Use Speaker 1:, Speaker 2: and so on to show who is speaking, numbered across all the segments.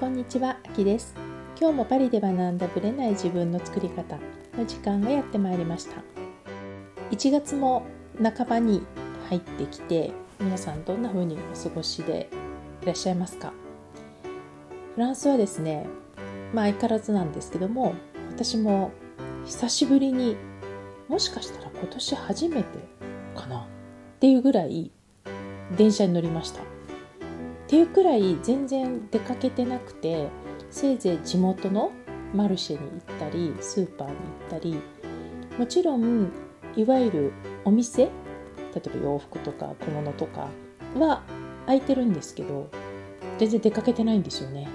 Speaker 1: こんにちは、あきです。今日もパリで学んだブレない自分の作り方の時間がやってまいりました。1月も半ばに入ってきて、皆さんどんな風にお過ごしでいらっしゃいますか？フランスはですね、まあ相変わらずなんですけども、私も久しぶりにもしかしたら今年初めてかなっていうぐらい電車に乗りました。っていうくらい全然出かけてなくてせいぜい地元のマルシェに行ったりスーパーに行ったりもちろんいわゆるお店例えば洋服とか小物とかは空いてるんですけど全然出かけてないんですよね。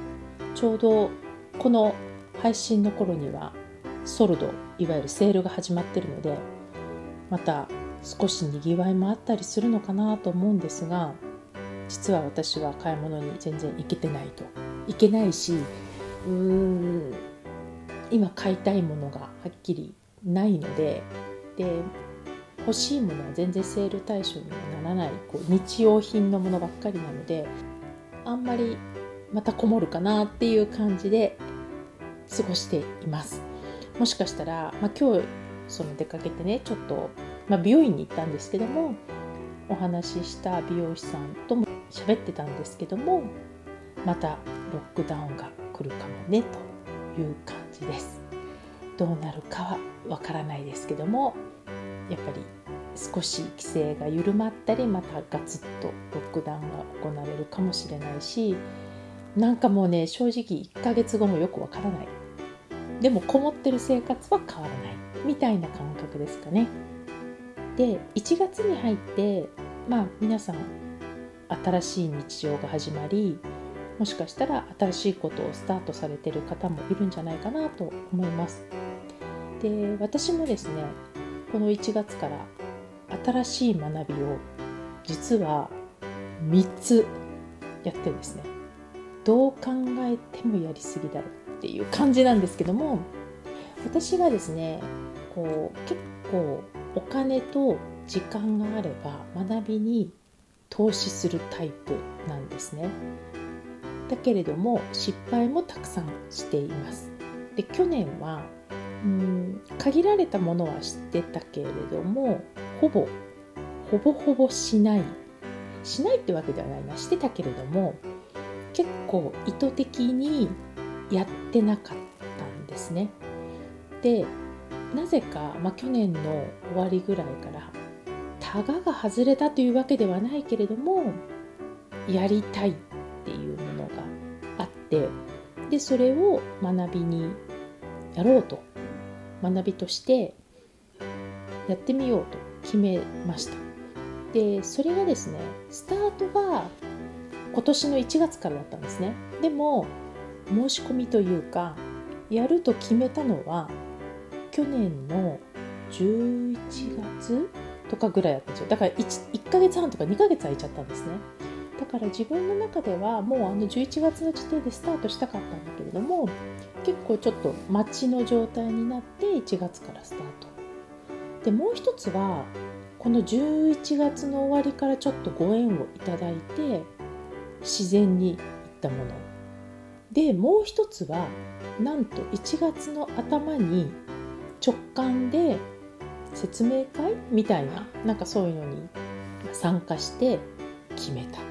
Speaker 1: ちょうどこの配信の頃にはソルドいわゆるセールが始まってるのでまた少しにぎわいもあったりするのかなと思うんですが実は私は買い物に全然行けてないと。いけないしうーん今買いたいものがはっきりないのでで欲しいものは全然セール対象にはならないこう日用品のものばっかりなのであんまりまたこもるかなっていう感じで過ごしています。もしかしたら、まあ、今日その出かけてねちょっと、まあ、美容院に行ったんですけどもお話しした美容師さんとも喋ってたんですけどもまたロックダウンが来るかもねという感じです。どうなるかはわからないですけどもやっぱり少し規制が緩まったりまたガツッとロックダウンが行われるかもしれないしなんかもうね正直1ヶ月後もよくわからない。でもこもってる生活は変わらない。みたいな感覚ですかね。で1月に入ってまあ皆さん新しい日常が始まりもしかしたら新しいことをスタートされてる方もいるんじゃないかなと思います。で私もですねこの1月から新しい学びを実は3つやってですねどう考えてもやりすぎだろっていう感じなんですけども私がですねこう結構お金と時間があれば学びに投資するタイプなんですね。だけれども失敗もたくさんしています。で去年はうん限られたものは知ってたけれどもほぼほぼほぼしない。しないってわけではないな。してたけれども結構意図的にやってなかったんですね。でなぜか、まあ、去年の終わりぐらいからタガが外れたというわけではないけれどもやりたいっていうものがあってでそれを学びにやろうと。学びとしてやってみようと決めました。でそれがですねスタートが今年の1月からだったんですね。でも申し込みというかやると決めたのは去年の11月とかぐらいだったんですよ。だから 1, 1ヶ月半とか2ヶ月空いちゃったんですね。だから自分の中ではもうあの11月の時点でスタートしたかったんだけれども結構ちょっと待ちの状態になって1月からスタート。でもう一つはこの11月の終わりからちょっとご縁をいただいて自然にいったもの。でもう一つはなんと1月の頭に直感で説明会みたいななんかそういうのに参加して決めたっ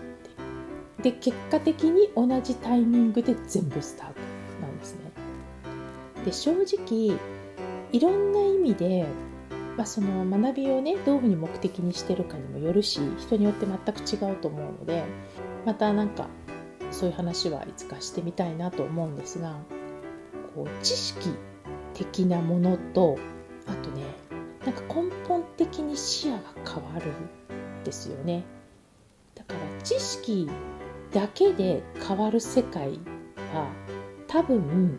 Speaker 1: て。で結果的に同じタイミングで全部スタートなんですね。で正直いろんな意味で、まあ、その学びをねどういうふうに目的にしてるかにもよるし人によって全く違うと思うのでまたなんかそういう話はいつかしてみたいなと思うんですがこう知識的なものとあとねなんか根本的に視野が変わるんですよね。だから知識だけで変わる世界は多分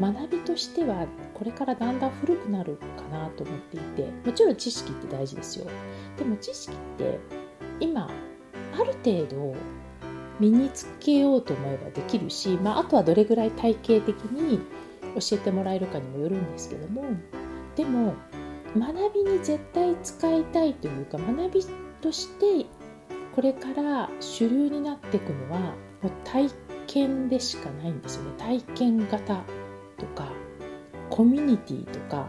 Speaker 1: 学びとしてはこれからだんだん古くなるかなと思っていてもちろん知識って大事ですよ。でも知識って今ある程度身につけようと思えばできるし、まあ、あとはどれぐらい体系的に教えてもらえるかにもよるんですけどもでも学びに絶対使いたいというか学びとしてこれから主流になっていくのはもう体験でしかないんですよね。体験型とかコミュニティとか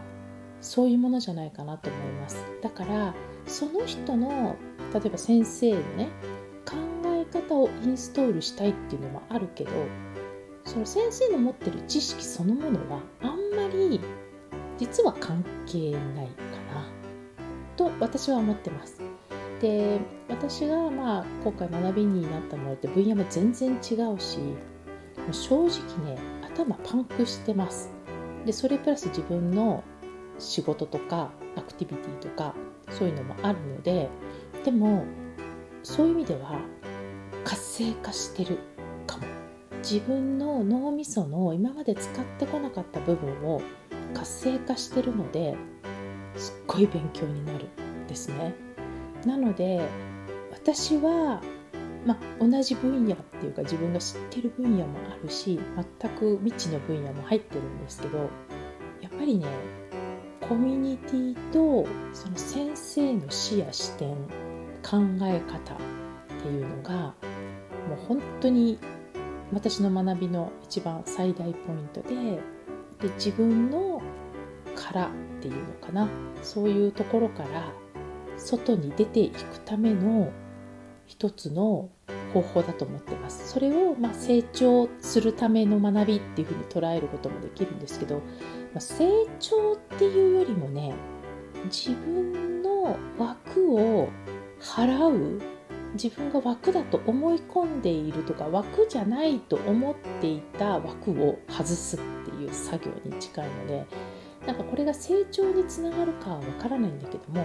Speaker 1: そういうものじゃないかなと思います。だからその人の例えば先生のね考え方をインストールしたいっていうのもあるけどその先生の持ってる知識そのものはあんまり実は関係ないかなと私は思ってます。で私がまあ今回学びになったものって分野も全然違うしもう正直ね頭パンクしてます。でそれプラス自分の仕事とかアクティビティとかそういうのもあるのででもそういう意味では活性化してるかも自分の脳みその今まで使ってこなかった部分を活性化してるのですっごい勉強になるですね。なので私は、ま同じ分野っていうか自分が知ってる分野もあるし全く未知の分野も入ってるんですけどやっぱりねコミュニティとその先生の視野視点考え方っていうのがもう本当に私の学びの一番最大ポイントでで自分の殻っていうのかな。そういうところから外に出ていくための一つの方法だと思ってます。それをま成長するための学びっていうふうに捉えることもできるんですけどま成長っていうよりもね自分の枠を払う自分が枠だと思い込んでいるとか枠じゃないと思っていた枠を外すっていう作業に近いのでなんかこれが成長につながるかはわからないんだけども、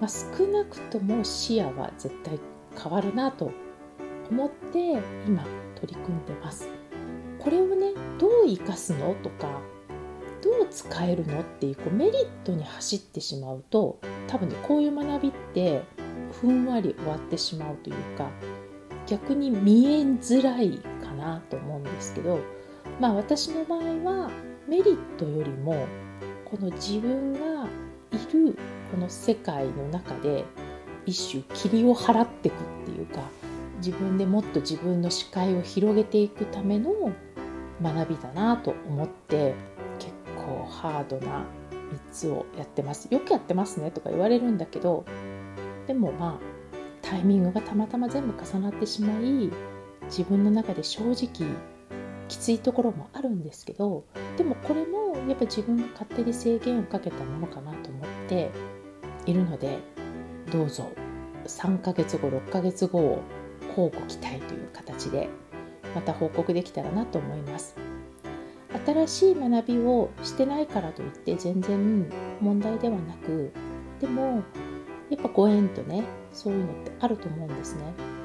Speaker 1: まあ、少なくとも視野は絶対変わるなと思って今取り組んでます。これをねどう生かすのとかどう使えるのっていうこうメリットに走ってしまうと多分ねこういう学びってふんわり終わってしまうというか逆に見えづらいかなと思うんですけどまあ私の場合はメリットよりもこの自分がいるこの世界の中で一種霧を払っていくっていうか自分でもっと自分の視界を広げていくための学びだなと思って結構ハードな3つをやってます。よくやってますねとか言われるんだけどでもまあタイミングがたまたま全部重なってしまい自分の中で正直きついところもあるんですけどでもこれもやっぱ自分が勝手に制限をかけたものかなと思っているのでどうぞ3ヶ月後6ヶ月後を交互期待という形でまた報告できたらなと思います。新しい学びをしてないからといって全然問題ではなくでもやっぱご縁とねそういうのってあると思うんですね。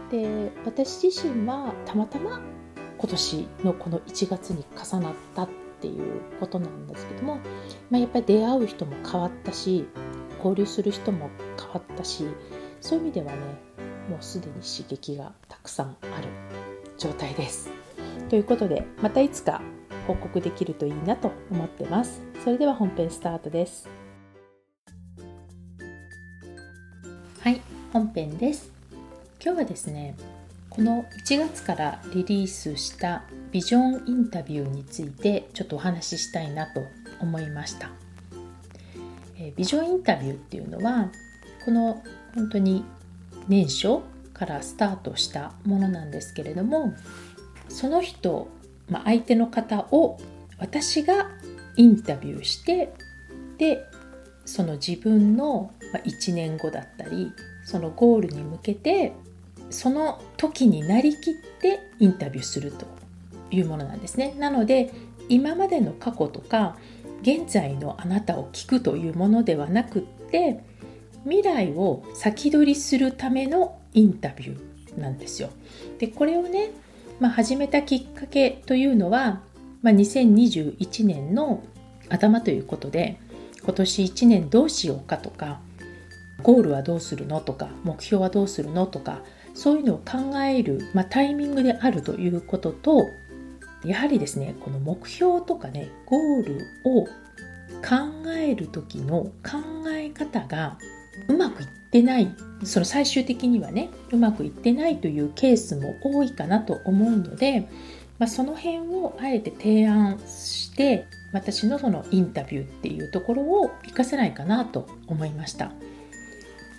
Speaker 1: で私自身はたまたま今年のこの1月に重なったっていうことなんですけども、まあ、やっぱり出会う人も変わったし交流する人も変わったしそういう意味ではねもうすでに刺激がたくさんある状態です。ということでまたいつか報告できるといいなと思ってます。それでは本編スタートです。本編です。今日はですねこの1月からリリースしたビジョンインタビューについてちょっとお話ししたいなと思いました。ビジョンインタビューっていうのはこの本当に年初からスタートしたものなんですけれどもその人、まあ、相手の方を私がインタビューしてでその自分の1年後だったりそのゴールに向けてその時になりきってインタビューするというものなんですね。なので今までの過去とか現在のあなたを聞くというものではなくって未来を先取りするためのインタビューなんですよ。でこれをね、まあ、始めたきっかけというのは、まあ、2021年の頭ということで今年1年どうしようかとかゴールはどうするの？とか目標はどうするの？とかそういうのを考える、まあ、タイミングであるということとやはりですねこの目標とかねゴールを考える時の考え方がうまくいってないその最終的にはねうまくいってないというケースも多いかなと思うのでまあ、その辺をあえて提案して私のそのインタビューっていうところを活かせないかなと思いました。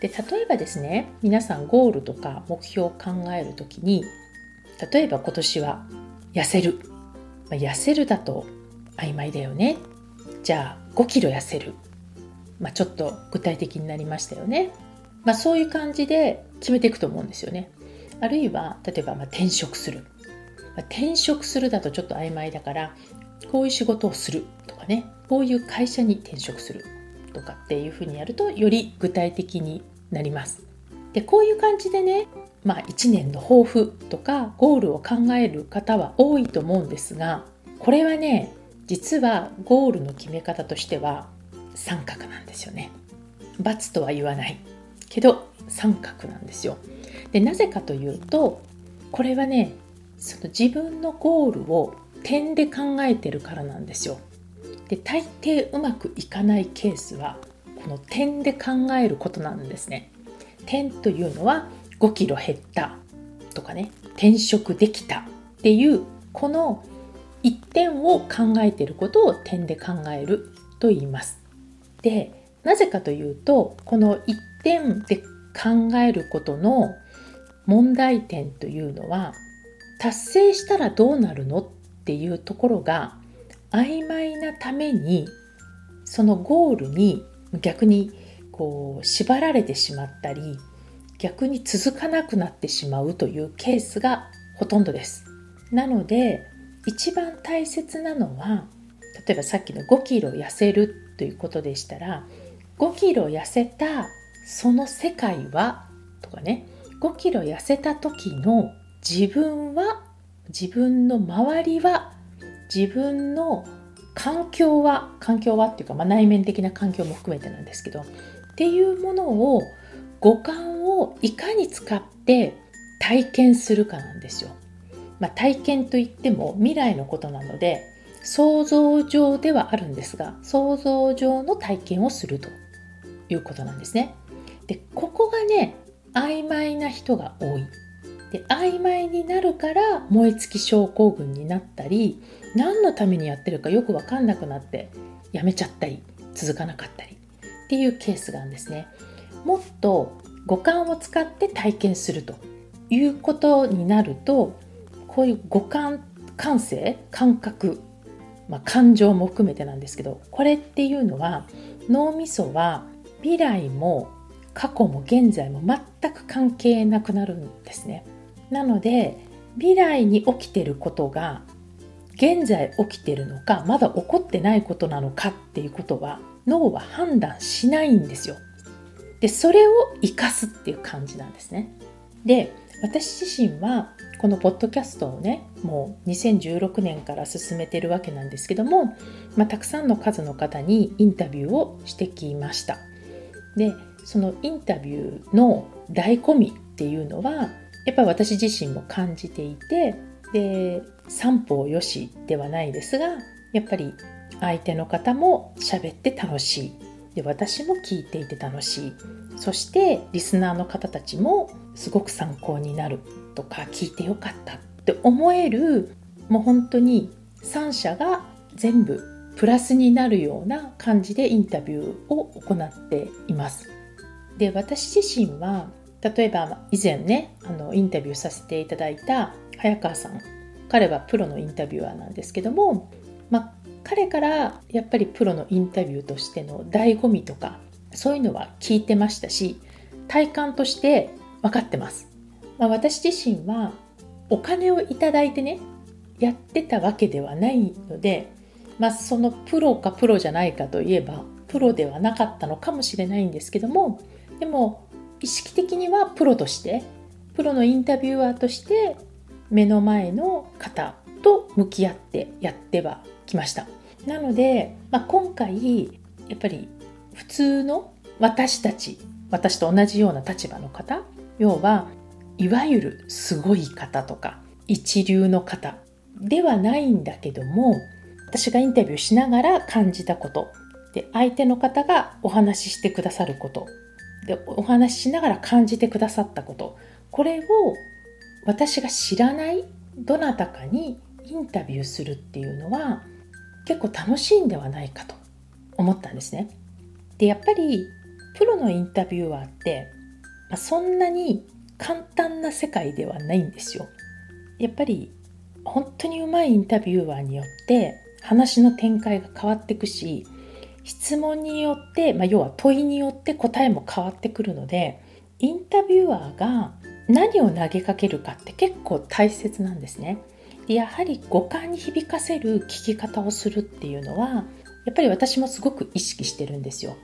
Speaker 1: で例えばですね皆さんゴールとか目標を考える時に例えば今年は痩せる、まあ、痩せるだと曖昧だよね。じゃあ5キロ痩せる、まあ、ちょっと具体的になりましたよね、まあ、そういう感じで決めていくと思うんですよね。あるいは例えばま転職する、ま転職するだとちょっと曖昧だからこういう仕事をするとかね。こういう会社に転職する。とかっていうふうにやるとより具体的になります。でこういう感じでねまあ1年の抱負とかゴールを考える方は多いと思うんですがこれはね実はゴールの決め方としては三角なんですよね×とは言わない。けど三角なんですよ。でなぜかというとこれはねその自分のゴールを点で考えてるからなんですよ。で大抵うまくいかないケースはこの点で考えることなんですね。点というのは5キロ減ったとかね転職できたっていうこの一点を考えていることを点で考えると言います。でなぜかというとこの一点で考えることの問題点というのは達成したらどうなるのっていうところが曖昧なためにそのゴールに逆にこう縛られてしまったり逆に続かなくなってしまうというケースがほとんどです。なので一番大切なのは例えばさっきの5キロ痩せるということでしたら5キロ痩せたその世界はとかね5キロ痩せた時の自分は自分の周りは自分の環境は環境はっていうか、まあ、内面的な環境も含めてなんですけどっていうものを五感をいかに使って体験するかなんですよ。まあ、体験といっても未来のことなので想像上ではあるんですが想像上の体験をするということなんですね。でここがね曖昧な人が多い。で曖昧になるから燃え尽き症候群になったり何のためにやってるかよく分かんなくなってやめちゃったり続かなかったりっていうケースがあるんですね。もっと五感を使って体験するということになるとこういう五感感性感覚、まあ、感情も含めてなんですけどこれっていうのは脳みそは未来も過去も現在も全く関係なくなるんですね。なので未来に起きてることが現在起きてるのかまだ起こってないことなのかっていうことは脳は判断しないんですよ。でそれを生かすっていう感じなんですね。で私自身はこのポッドキャストをねもう2016年から進めてるわけなんですけども、まあ、たくさんの数の方にインタビューをしてきました。でそのインタビューの醍醐味っていうのはやっぱり私自身も感じていてで三方よしではないですがやっぱり相手の方も喋って楽しいで私も聞いていて楽しいそしてリスナーの方たちもすごく参考になるとか聞いてよかったって思えるもう本当に3社が全部プラスになるような感じでインタビューを行っています。で私自身は例えば以前ねあのインタビューさせていただいた早川さん。彼はプロのインタビュアーなんですけども、まあ、彼からやっぱりプロのインタビューとしての醍醐味とかそういうのは聞いてましたし体感として分かってます、まあ、私自身はお金をいただいてねやってたわけではないので、まあ、そのプロかプロじゃないかといえばプロではなかったのかもしれないんですけどもでも意識的にはプロとしてプロのインタビュアーとして目の前の方と向き合ってやってはきました。なので、まあ、今回やっぱり普通の私たち私と同じような立場の方要はいわゆるすごい方とか一流の方ではないんだけども私がインタビューしながら感じたことで相手の方がお話ししてくださることでお話ししながら感じてくださったことこれを私が知らないどなたかにインタビューするっていうのは結構楽しいんではないかと思ったんですね。でやっぱりプロのインタビュアーって、まあ、そんなに簡単な世界ではないんですよ。やっぱり本当にうまいインタビューアーによって話の展開が変わっていくし質問によって、まあ、要は問いによって答えも変わってくるのでインタビュアーが何を投げかけるかって結構大切なんですね。やはり五感に響かせる聞き方をするっていうのはやっぱり私もすごく意識してるんですよ。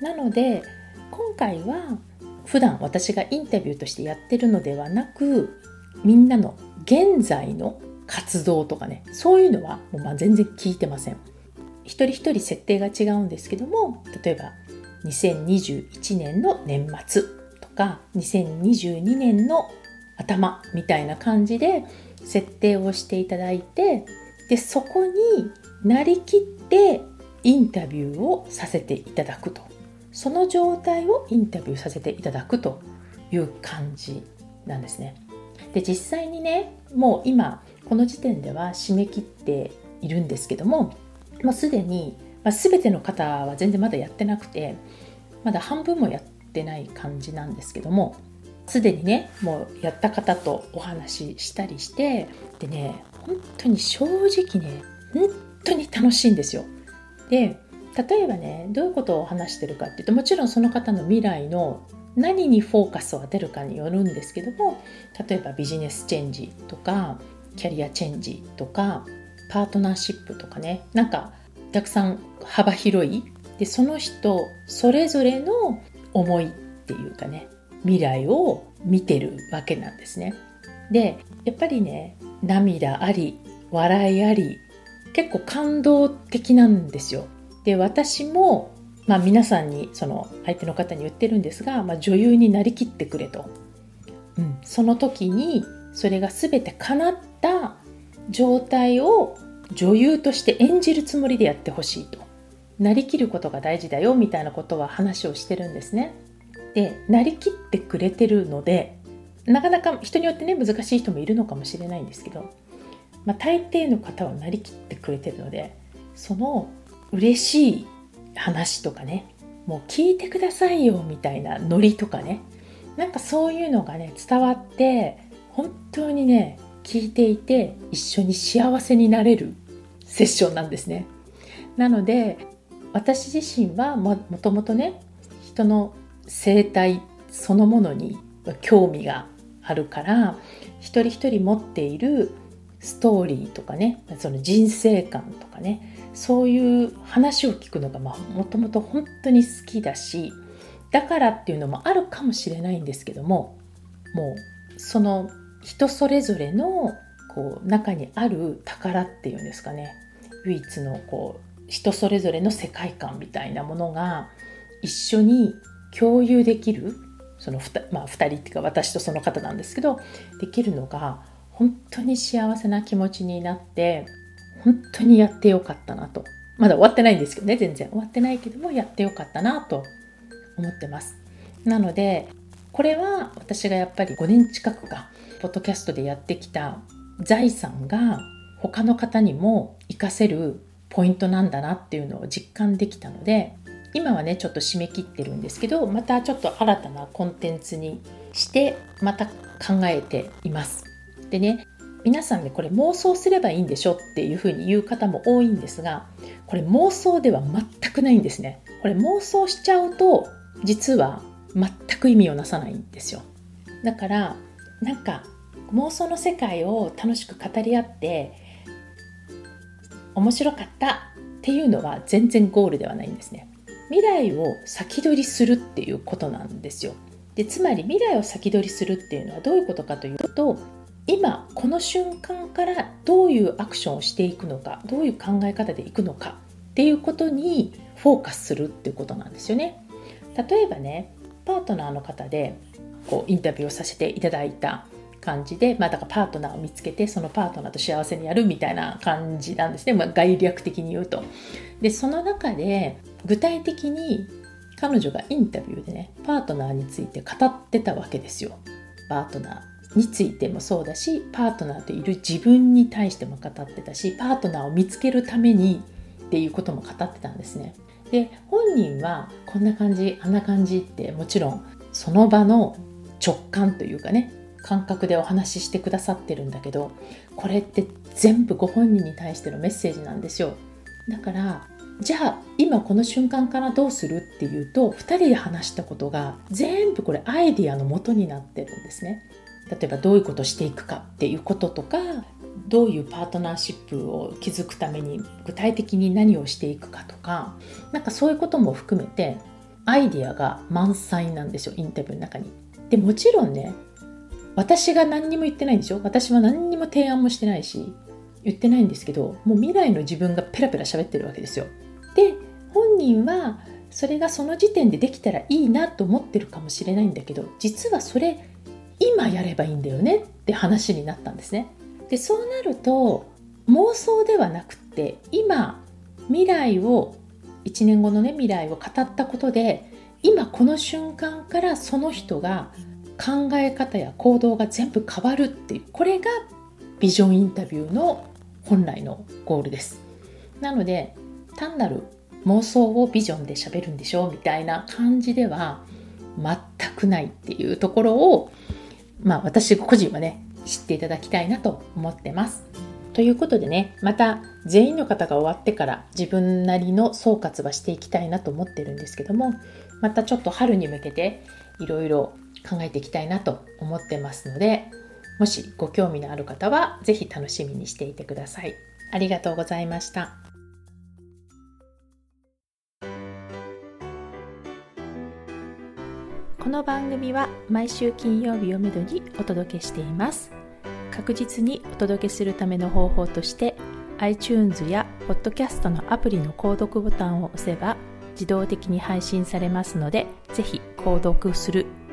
Speaker 1: なので今回は普段私がインタビューとしてやってるのではなくみんなの現在の活動とかねそういうのはもうま全然聞いてません。一人一人設定が違うんですけども例えば2021年の年末とか2022年の頭みたいな感じで設定をしていただいてでそこになりきってインタビューをさせていただくとその状態をインタビューさせていただくという感じなんですね。で実際にねもう今この時点では締め切っているんですけどももうすでに、まあ、全ての方は全然まだやってなくてまだ半分もやってない感じなんですけどもすでにねもうやった方とお話ししたりしてでね本当に正直ね本当に楽しいんですよ。で例えばねどういうことを話してるかっていうともちろんその方の未来の何にフォーカスを当てるかによるんですけども例えばビジネスチェンジとかキャリアチェンジとかパートナーシップとかね。なんかたくさん幅広い。でその人それぞれの思いっていうかね。未来を見てるわけなんですね。でやっぱりね涙あり笑いあり結構感動的なんですよ。で私も、まあ、皆さんにその相手の方に言ってるんですが、まあ、女優になりきってくれと、うん、その時にそれが全て叶った状態を女優として演じるつもりでやってほしいとなりきることが大事だよみたいなことは話をしてるんですね。でなりきってくれてるのでなかなか人によってね難しい人もいるのかもしれないんですけど、まあ、大抵の方はなりきってくれてるのでその嬉しい話とかねもう聞いてくださいよみたいなノリとかねなんかそういうのがね伝わって本当にね聞いていて一緒に幸せになれるセッションなんですね。なので私自身はもともとね人の生態そのものに興味があるから一人一人持っているストーリーとかねその人生観とかねそういう話を聞くのがもともと本当に好きだしだからっていうのもあるかもしれないんですけどももうその人それぞれのこう中にある宝っていうんですかね。唯一のこう人それぞれの世界観みたいなものが一緒に共有できるその 2,、まあ、2人っていうか私とその方なんですけどできるのが本当に幸せな気持ちになって本当にやってよかったなと。まだ終わってないんですけどね全然終わってないけどもやってよかったなと思ってます。なのでこれは私がやっぱり5年近くかポッドキャストでやってきた財産が他の方にも活かせるポイントなんだなっていうのを実感できたので今はねちょっと締め切ってるんですけどまたちょっと新たなコンテンツにしてまた考えています。でね皆さんねこれ妄想すればいいんでしょっていうふうに言う方も多いんですがこれ妄想では全くないんですね。これ妄想しちゃうと実は全く意味をなさないんですよ。だからなんか妄想の世界を楽しく語り合って面白かったっていうのは全然ゴールではないんですね未来を先取りするっていうことなんですよでつまり未来を先取りするっていうのはどういうことかというと今この瞬間からどういうアクションをしていくのかどういう考え方でいくのかっていうことにフォーカスするっていうことなんですよね。例えばねパートナーの方でこうインタビューをさせていただいた感じで、まあ、だからパートナーを見つけてそのパートナーと幸せにやるみたいな感じなんですね、まあ、概略的に言うと。でその中で具体的に彼女がインタビューでねパートナーについて語ってたわけですよ。パートナーについてもそうだしパートナーといる自分に対しても語ってたしパートナーを見つけるためにっていうことも語ってたんですね。で本人はこんな感じあんな感じってもちろんその場の直感というかね感覚でお話ししてくださってるんだけどこれって全部ご本人に対してのメッセージなんですよだからじゃあ今この瞬間からどうするっていうと2人で話したことが全部これアイディアの元になってるんですね例えばどういうことしていくかっていうこととかどういうパートナーシップを築くために具体的に何をしていくかとかなんかそういうことも含めてアイディアが満載なんですよインタビューの中に。でもちろんね私が何にも言ってないんでしょ？私は何にも提案もしてないし言ってないんですけどもう未来の自分がペラペラ喋ってるわけですよ。で本人はそれがその時点でできたらいいなと思ってるかもしれないんだけど実はそれ今やればいいんだよね？って話になったんですね。でそうなると妄想ではなくって今未来を1年後のね未来を語ったことで今この瞬間からその人が考え方や行動が全部変わるっていうこれがビジョンインタビューの本来のゴールです。なので単なる妄想をビジョンで喋るんでしょうみたいな感じでは全くないっていうところをまあ私個人はね知っていただきたいなと思ってます。ということでねまた全員の方が終わってから自分なりの総括はしていきたいなと思ってるんですけどもまたちょっと春に向けていろいろ考えていきたいなと思ってますのでもしご興味のある方は是非楽しみにしていてください。ありがとうございました。この番組は毎週金曜日をめどにお届けしています。確実にお届けするための方法として iTunes や Podcast のアプリの購読ボタンを押せば自動的に配信されますので、ぜひ購読する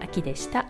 Speaker 1: 秋でした。